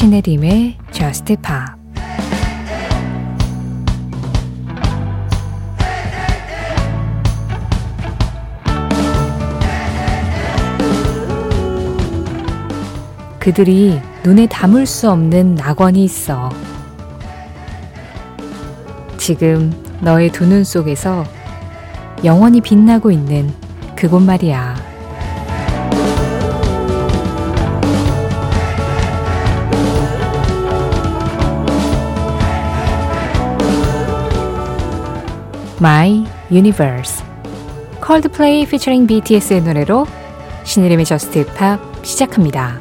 신혜림의 Just Pop 그들이 눈에 담을 수 없는 낙원이 있어. 지금 너의 두 눈 속에서 영원히 빛나고 있는 그곳 말이야. My Universe 콜드플레이 피처링 BTS의 노래로 신혜림의 Just Pop 시작합니다.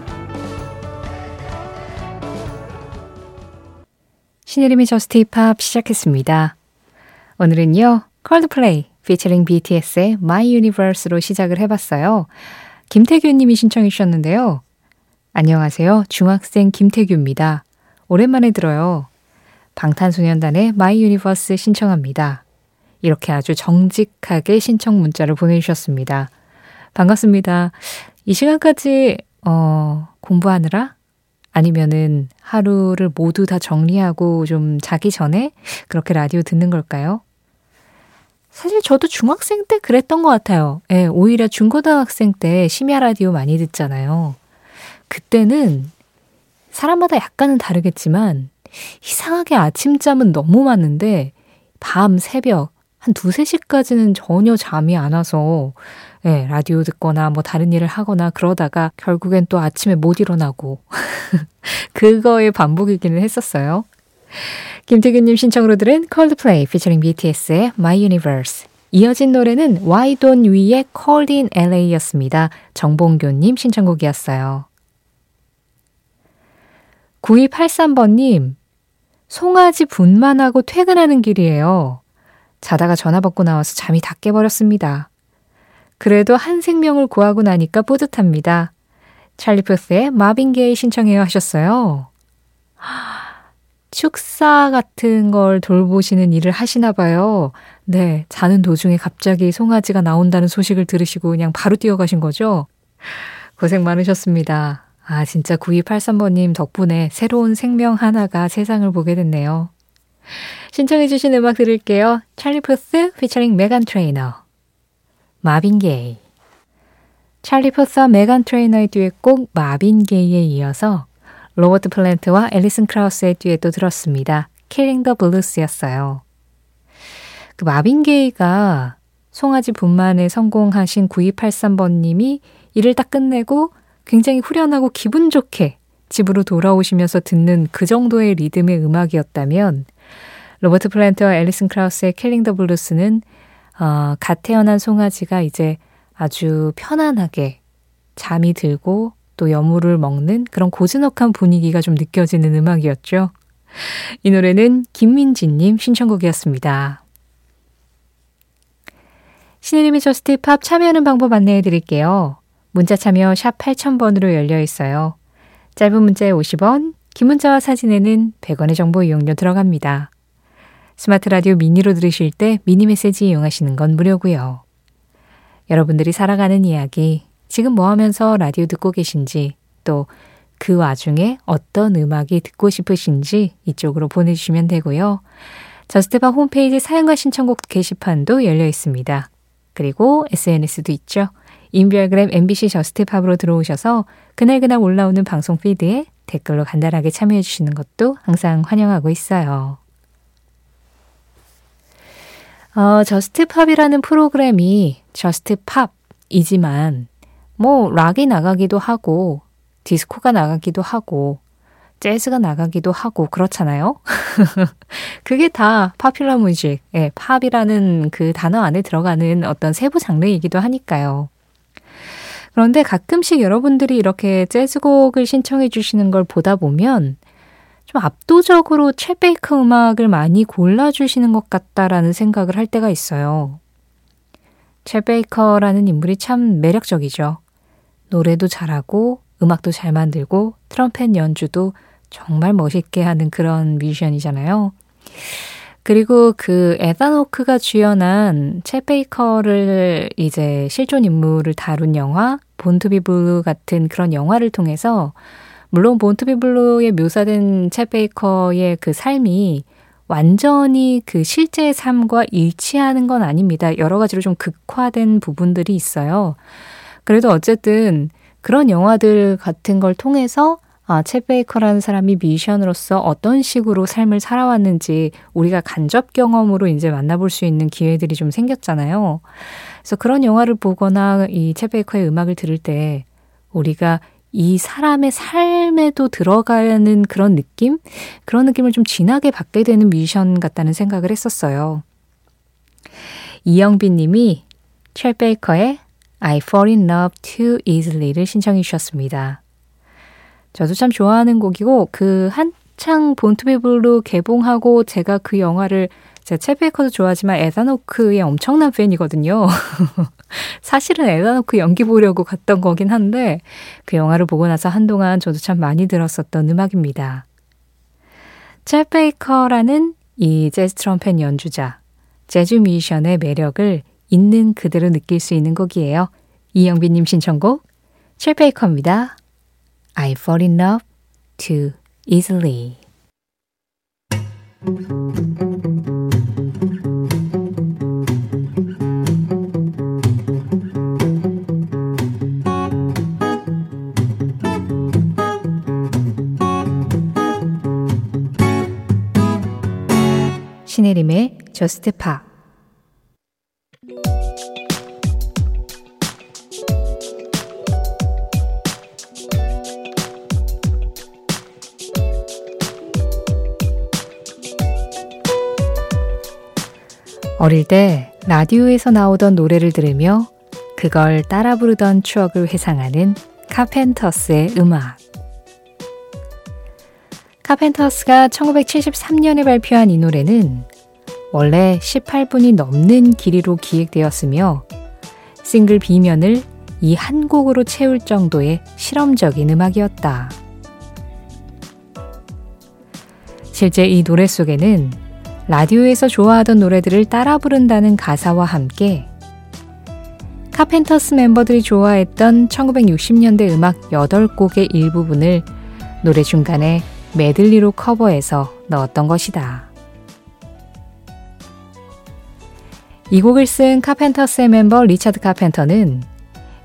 신혜림의 Just Pop 시작했습니다. 오늘은요, 콜드플레이 피처링 BTS의 My Universe로 시작을 해봤어요. 김태규 님이 신청해 주셨는데요. 안녕하세요. 중학생 김태규입니다. 오랜만에 들어요. 방탄소년단의 My Universe 신청합니다. 이렇게 아주 정직하게 신청 문자를 보내주셨습니다. 반갑습니다. 이 시간까지, 어, 공부하느라 아니면은 하루를 모두 다 정리하고 좀 자기 전에 그렇게 라디오 듣는 걸까요? 사실 저도 중학생 때 그랬던 것 같아요. 예, 오히려 중고등학생 때 심야 라디오 많이 듣잖아요. 그때는 사람마다 약간은 다르겠지만 이상하게 아침잠은 너무 많은데 밤, 새벽 한 두세 시까지는 전혀 잠이 안 와서 예, 라디오 듣거나 뭐 다른 일을 하거나 그러다가 결국엔 또 아침에 못 일어나고 그거의 반복이기는 했었어요. 김태균님 신청으로 들은 콜드플레이 피처링 BTS의 My Universe 이어진 노래는 Why Don't We의 Called in LA였습니다. 정봉교님 신청곡이었어요. 9283번님, 송아지 분만하고 퇴근하는 길이에요. 자다가 전화 받고 나와서 잠이 다 깨버렸습니다. 그래도 한 생명을 구하고 나니까 뿌듯합니다. 찰리 푸스의 마빈 게이 신청해요 하셨어요. 축사 같은 걸 돌보시는 일을 하시나 봐요. 네, 자는 도중에 갑자기 송아지가 나온다는 소식을 들으시고 그냥 바로 뛰어가신 거죠? 고생 많으셨습니다. 아, 진짜 9283번님 덕분에 새로운 생명 하나가 세상을 보게 됐네요. 신청해주신 음악 들을게요. 찰리 푸스 피처링 메간 트레이너 마빈 게이 찰리 푸스와 메간 트레이너의 듀엣곡 마빈 게이에 이어서 로버트 플랜트와 앨리슨 크라우스의 듀엣도 들었습니다. Killing the Blues였어요. 그 마빈 게이가 송아지 분만에 성공하신 9283번님이 일을 딱 끝내고 굉장히 후련하고 기분 좋게 집으로 돌아오시면서 듣는 그 정도의 리듬의 음악이었다면 로버트 플랜트와 앨리슨 크라우스의 Killing the Blues는 어, 갓 태어난 송아지가 이제 아주 편안하게 잠이 들고 또 여물을 먹는 그런 고즈넉한 분위기가 좀 느껴지는 음악이었죠. 이 노래는 김민지님 신청곡이었습니다. 신혜림의 Just Pop 참여하는 방법 안내해 드릴게요. 문자 참여 샵 8000번으로 열려 있어요. 짧은 문자에 50원, 긴 문자와 사진에는 100원의 정보 이용료 들어갑니다. 스마트 라디오 미니로 들으실 때 미니 메시지 이용하시는 건 무료고요. 여러분들이 살아가는 이야기, 지금 뭐 하면서 라디오 듣고 계신지, 또 그 와중에 어떤 음악이 듣고 싶으신지 이쪽으로 보내주시면 되고요. JUST POP 홈페이지 사연과 신청곡 게시판도 열려 있습니다. 그리고 SNS도 있죠. 인별그램 MBC JUST POP으로 들어오셔서 그날그날 올라오는 방송 feed에 댓글로 간단하게 참여해 주시는 것도 항상 환영하고 있어요. 어, JUST POP이라는 프로그램이 JUST POP이지만 뭐 락이 나가기도 하고 디스코가 나가기도 하고 재즈가 나가기도 하고 그렇잖아요. 그게 다 popular music, 예, 팝이라는 그 단어 안에 들어가는 어떤 세부 장르이기도 하니까요. 그런데 가끔씩 여러분들이 이렇게 재즈곡을 신청해 주시는 걸 보다 보면 좀 압도적으로 쳇 베이커 음악을 많이 골라주시는 것 같다라는 생각을 할 때가 있어요. 쳇 베이커라는 인물이 참 매력적이죠. 노래도 잘하고 음악도 잘 만들고 트럼펫 연주도 정말 멋있게 하는 그런 뮤지션이잖아요. 그리고 그 에단 호크가 주연한 쳇 베이커를 이제 실존 인물을 다룬 영화 Born to Be Blue 같은 그런 영화를 통해서 물론 Born to Be Blue에 묘사된 쳇 베이커의 그 삶이 완전히 그 실제 삶과 일치하는 건 아닙니다. 여러 가지로 좀 극화된 부분들이 있어요. 그래도 어쨌든 그런 영화들 같은 걸 통해서 아, 챗 베이커라는 사람이 미션으로서 어떤 식으로 삶을 살아왔는지 우리가 간접 경험으로 이제 만나볼 수 있는 기회들이 좀 생겼잖아요. 그래서 그런 영화를 보거나 이챗 베이커의 음악을 들을 때 우리가 이 사람의 삶에도 들어가는 그런 느낌? 그런 느낌을 좀 진하게 받게 되는 미션 같다는 생각을 했었어요. 이영빈 님이 쳇 베이커의 I fall in love too easily를 신청해 주셨습니다. 저도 참 좋아하는 곡이고 그 한창 Born to Be Blue 개봉하고 제가 그 영화를 제가 쳇 베이커도 좋아하지만 에단 호크의 엄청난 팬이거든요. 사실은 에단 호크 연기 보려고 갔던 거긴 한데 그 영화를 보고 나서 한동안 저도 참 많이 들었었던 음악입니다. 챗 베이커라는 이 재즈 트럼펫 연주자, 재즈 뮤지션의 매력을 있는 그대로 느낄 수 있는 곡이에요. 이영빈님 신청곡 챗 베이커입니다. I fall in love too easily. 스트 파 어릴 때 라디오에서 나오던 노래를 들으며 그걸 따라 부르던 추억을 회상하는 카펜터스의 음악. 카펜터스가 1973년에 발표한 이 노래는 원래 18분이 넘는 길이로 기획되었으며 싱글 B면을 이 한 곡으로 채울 정도의 실험적인 음악이었다. 실제 이 노래 속에는 라디오에서 좋아하던 노래들을 따라 부른다는 가사와 함께 카펜터스 멤버들이 좋아했던 1960년대 음악 8곡의 일부분을 노래 중간에 메들리로 커버해서 넣었던 것이다. 이 곡을 쓴 카펜터스의 멤버 리차드 카펜터는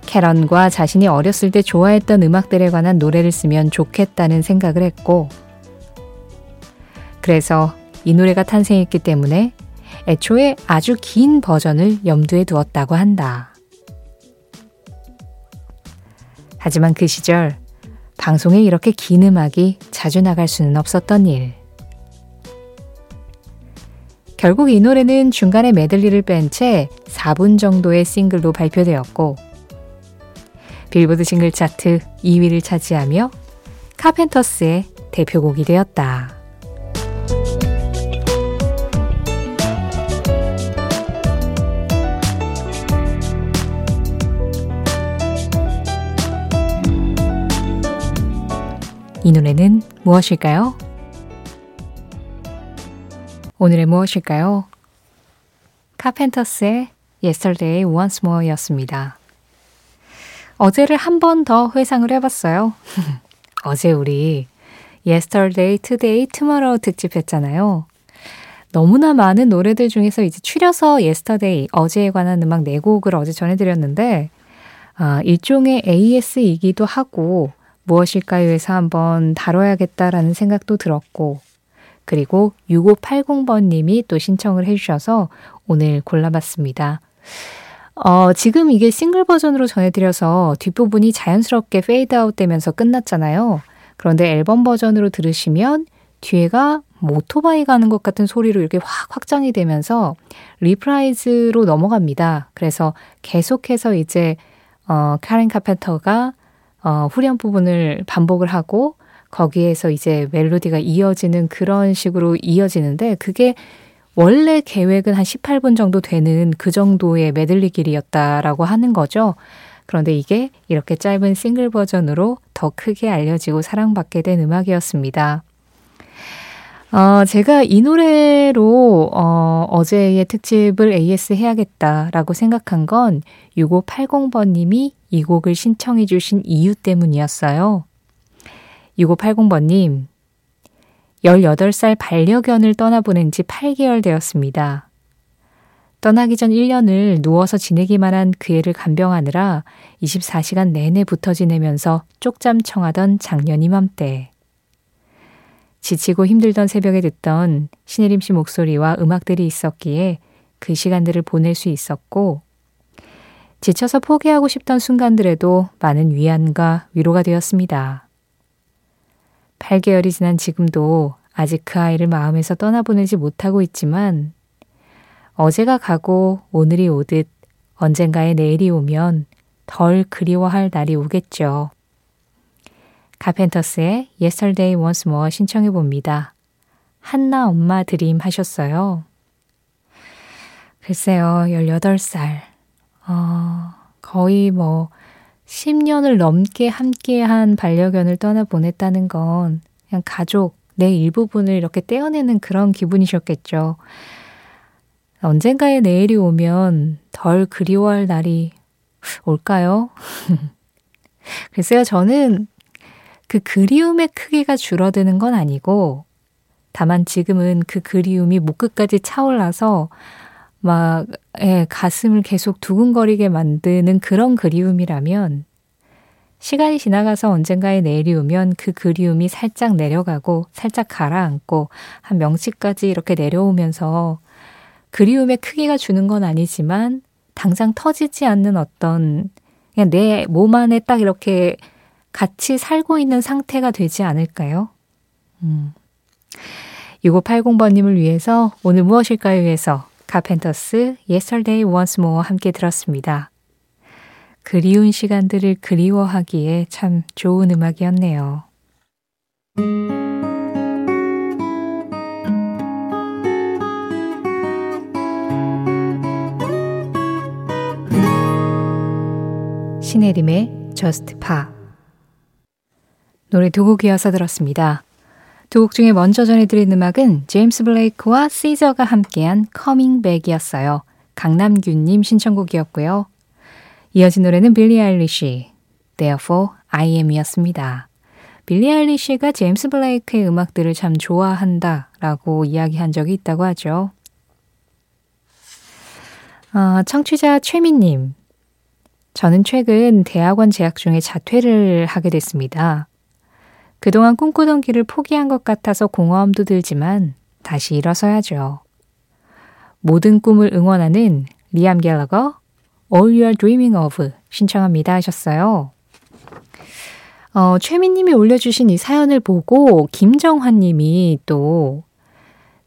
캐런과 자신이 어렸을 때 좋아했던 음악들에 관한 노래를 쓰면 좋겠다는 생각을 했고, 그래서 이 노래가 탄생했기 때문에 애초에 아주 긴 버전을 염두에 두었다고 한다. 하지만 그 시절 방송에 이렇게 긴 음악이 자주 나갈 수는 없었던 일. 결국 이 노래는 중간에 메들리를 뺀 채 4분 정도의 싱글로 발표되었고, 빌보드 싱글 차트 2위를 차지하며 카펜터스의 대표곡이 되었다. 이 노래는 무엇일까요? 오늘의 무엇일까요? 카펜터스의 Yesterday Once More 였습니다. 어제를 한 번 더 회상을 해봤어요. 어제 우리 Yesterday, Today, Tomorrow 특집 했잖아요. 너무나 많은 노래들 중에서 이제 추려서 Yesterday, 어제에 관한 음악 4곡을 어제 전해드렸는데, 아, 일종의 AS이기도 하고, 무엇일까요에서 한번 다뤄야겠다라는 생각도 들었고, 그리고 6580번님이 또 신청을 해주셔서 오늘 골라봤습니다. 어, 지금 이게 싱글 버전으로 전해드려서 뒷부분이 자연스럽게 페이드 아웃 되면서 끝났잖아요. 그런데 앨범 버전으로 들으시면 뒤에가 오토바이 가는 것 같은 소리로 이렇게 확 확장이 되면서 reprise로 넘어갑니다. 그래서 계속해서 이제 어, 카렌 카펜터가 어, 후렴 부분을 반복을 하고 거기에서 이제 멜로디가 이어지는 그런 식으로 이어지는데 그게 원래 계획은 한 18분 정도 되는 그 정도의 메들리 길이었다라고 하는 거죠. 그런데 이게 이렇게 짧은 싱글 버전으로 더 크게 알려지고 사랑받게 된 음악이었습니다. 어, 제가 이 노래로 어, 어제의 특집을 AS 해야겠다라고 생각한 건 6580번님이 이 곡을 신청해 주신 이유 때문이었어요. 6580번님, 18살 반려견을 떠나보낸 지 8개월 되었습니다. 떠나기 전 1년을 누워서 지내기만 한 그 애를 간병하느라 24시간 내내 붙어 지내면서 쪽잠 청하던 작년 이맘때. 지치고 힘들던 새벽에 듣던 신혜림 씨 목소리와 음악들이 있었기에 그 시간들을 보낼 수 있었고, 지쳐서 포기하고 싶던 순간들에도 많은 위안과 위로가 되었습니다. 8개월이 지난 지금도 아직 그 아이를 마음에서 떠나보내지 못하고 있지만 어제가 가고 오늘이 오듯 언젠가의 내일이 오면 덜 그리워할 날이 오겠죠. 카펜터스의 Yesterday Once More 신청해 봅니다. 한나 엄마 드림 하셨어요. 글쎄요, 18살. 어, 거의 뭐 10년을 넘게 함께한 반려견을 떠나보냈다는 건 그냥 가족, 내 일부분을 이렇게 떼어내는 그런 기분이셨겠죠. 언젠가의 내일이 오면 덜 그리워할 날이 올까요? 글쎄요, 저는 그 그리움의 크기가 줄어드는 건 아니고, 다만 지금은 그 그리움이 목 끝까지 차올라서 막, 예, 가슴을 계속 두근거리게 만드는 그런 그리움이라면, 시간이 지나가서 언젠가의 내일이 오면 그 그리움이 살짝 내려가고, 살짝 가라앉고, 한 명치까지 이렇게 내려오면서 그리움의 크기가 주는 건 아니지만 당장 터지지 않는 어떤 그냥 내 몸 안에 딱 이렇게 같이 살고 있는 상태가 되지 않을까요? 음. 6580번님을 위해서 오늘 무엇일까요? 위해서 카펜터스 Yesterday Once More 함께 들었습니다. 그리운 시간들을 그리워하기에 참 좋은 음악이었네요. 신혜림의 Just Pa 노래 두 곡 이어서 들었습니다. 두 곡 중에 먼저 전해드린 음악은 제임스 블레이크와 시저가 함께한 Back이었어요. 강남균님 신청곡이었고요. 이어진 노래는 빌리 아일리시, Therefore I Am이었습니다. 빌리 아일리시가 제임스 블레이크의 음악들을 참 좋아한다 라고 이야기한 적이 있다고 하죠. 어, 청취자 최민님, 저는 최근 대학원 재학 중에 자퇴를 하게 됐습니다. 그동안 꿈꾸던 길을 포기한 것 같아서 공허함도 들지만 다시 일어서야죠. 모든 꿈을 응원하는 리암 갤러거 All You're Dreaming Of 신청합니다 하셨어요. 어, 최민님이 올려주신 이 사연을 보고 김정환님이 또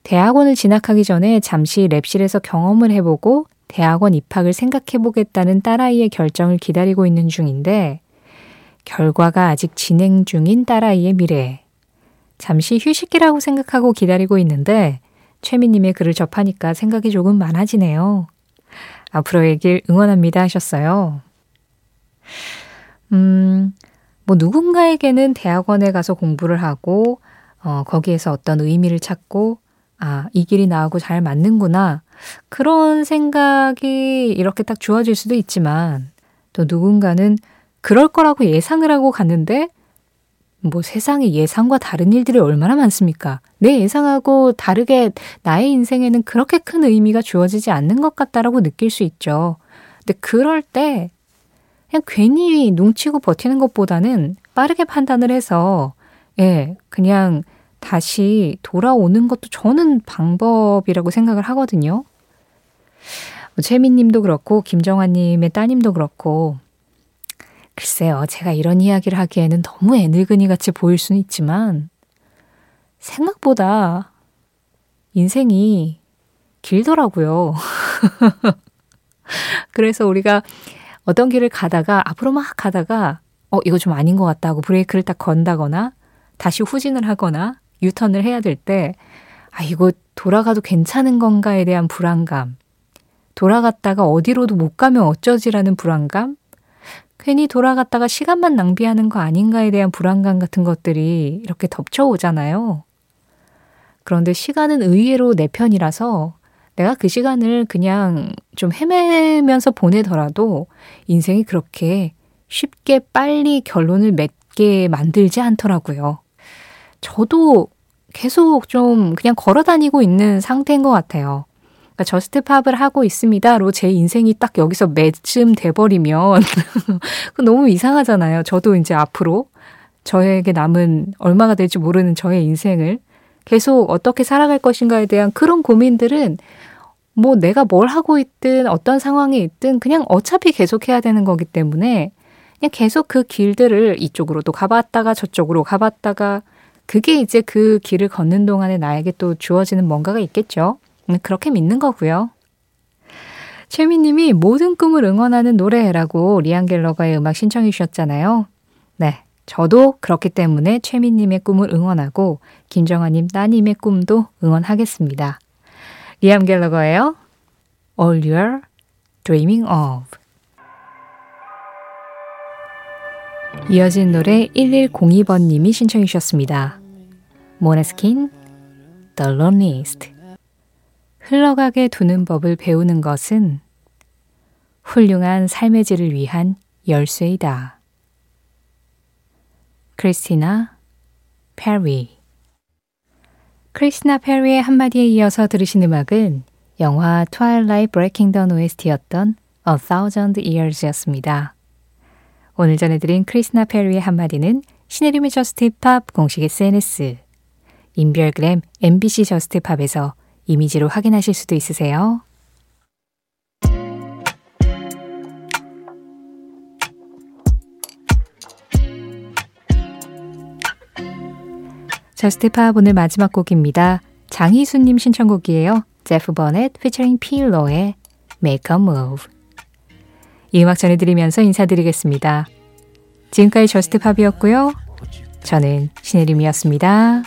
대학원을 진학하기 전에 잠시 랩실에서 경험을 해보고 대학원 입학을 생각해 보겠다는 딸아이의 결정을 기다리고 있는 중인데, 결과가 아직 진행 중인 딸아이의 미래. 잠시 휴식기라고 생각하고 기다리고 있는데, 최미님의 글을 접하니까 생각이 조금 많아지네요. 앞으로의 길 응원합니다 하셨어요. 음, 뭐 누군가에게는 대학원에 가서 공부를 하고, 어, 거기에서 어떤 의미를 찾고, 아, 이 길이 나하고 잘 맞는구나. 그런 생각이 이렇게 딱 주어질 수도 있지만 또 누군가는 그럴 거라고 예상을 하고 갔는데 뭐 세상에 예상과 다른 일들이 얼마나 많습니까? 내 예상하고 다르게 나의 인생에는 그렇게 큰 의미가 주어지지 않는 것 같다라고 느낄 수 있죠. 근데 그럴 때 그냥 괜히 눈치고 버티는 것보다는 빠르게 판단을 해서 예, 그냥 다시 돌아오는 것도 저는 방법이라고 생각을 하거든요. 뭐 최민님도 그렇고 김정환님의 따님도 그렇고 글쎄요, 제가 이런 이야기를 하기에는 너무 애늙은이 같이 보일 수는 있지만 생각보다 인생이 길더라고요. 그래서 우리가 어떤 길을 가다가 앞으로 막 가다가 어 이거 좀 아닌 것 같다 고 브레이크를 딱 건다거나 다시 후진을 하거나 유턴을 해야 될 때, 아, 이거 돌아가도 괜찮은 건가에 대한 불안감. 돌아갔다가 어디로도 못 가면 어쩌지라는 불안감? 괜히 돌아갔다가 시간만 낭비하는 거 아닌가에 대한 불안감 같은 것들이 이렇게 덮쳐오잖아요. 그런데 시간은 의외로 내 편이라서 내가 그 시간을 그냥 좀 헤매면서 보내더라도 인생이 그렇게 쉽게 빨리 결론을 맺 있게 만들지 않더라고요. 저도 계속 좀 그냥 걸어 다니고 있는 상태인 것 같아요. 그러니까 저스트 팝을 하고 있습니다로 제 인생이 딱 여기서 매쯤 돼버리면 너무 이상하잖아요. 저도 이제 앞으로 저에게 남은 얼마가 될지 모르는 저의 인생을 계속 어떻게 살아갈 것인가에 대한 그런 고민들은 뭐 내가 뭘 하고 있든 어떤 상황에 있든 그냥 어차피 계속 해야 되는 거기 때문에 그냥 계속 그 길들을 이쪽으로도 가봤다가 저쪽으로 가봤다가 그게 이제 그 길을 걷는 동안에 나에게 또 주어지는 뭔가가 있겠죠. 음, 그렇게 믿는 거고요. 최미님이 모든 꿈을 응원하는 노래라고 리안 갤러가의 음악 신청해 주셨잖아요. 네. 저도 그렇기 때문에 최미님의 꿈을 응원하고 김정아님 따님의 꿈도 응원하겠습니다. 리암 갤러거예요. All You're Dreaming Of 이어진 노래 1102번님이 신청해 주셨습니다. 모네스킨 The Loneliest 흘러가게 두는 법을 배우는 것은 훌륭한 삶의 질을 위한 열쇠이다. 크리스티나 페리 크리스티나 페리의 한마디에 이어서 들으신 음악은 영화 Twilight Breaking Dawn OST였던 A Thousand Years였습니다. 오늘 전해드린 크리스티나 페리의 한마디는 신혜림의 JUST POP 공식 SNS, 인별그램 MBC JUST POP에서 이미지로 확인하실 수도 있으세요. JUST POP 오늘 마지막 곡입니다. 장희수님 신청곡이에요. 제프 버넷 피처링 필로의 Make a Move. 이 음악 전해드리면서 인사드리겠습니다. 지금까지 JUST POP이었고요. 저는 신혜림이었습니다.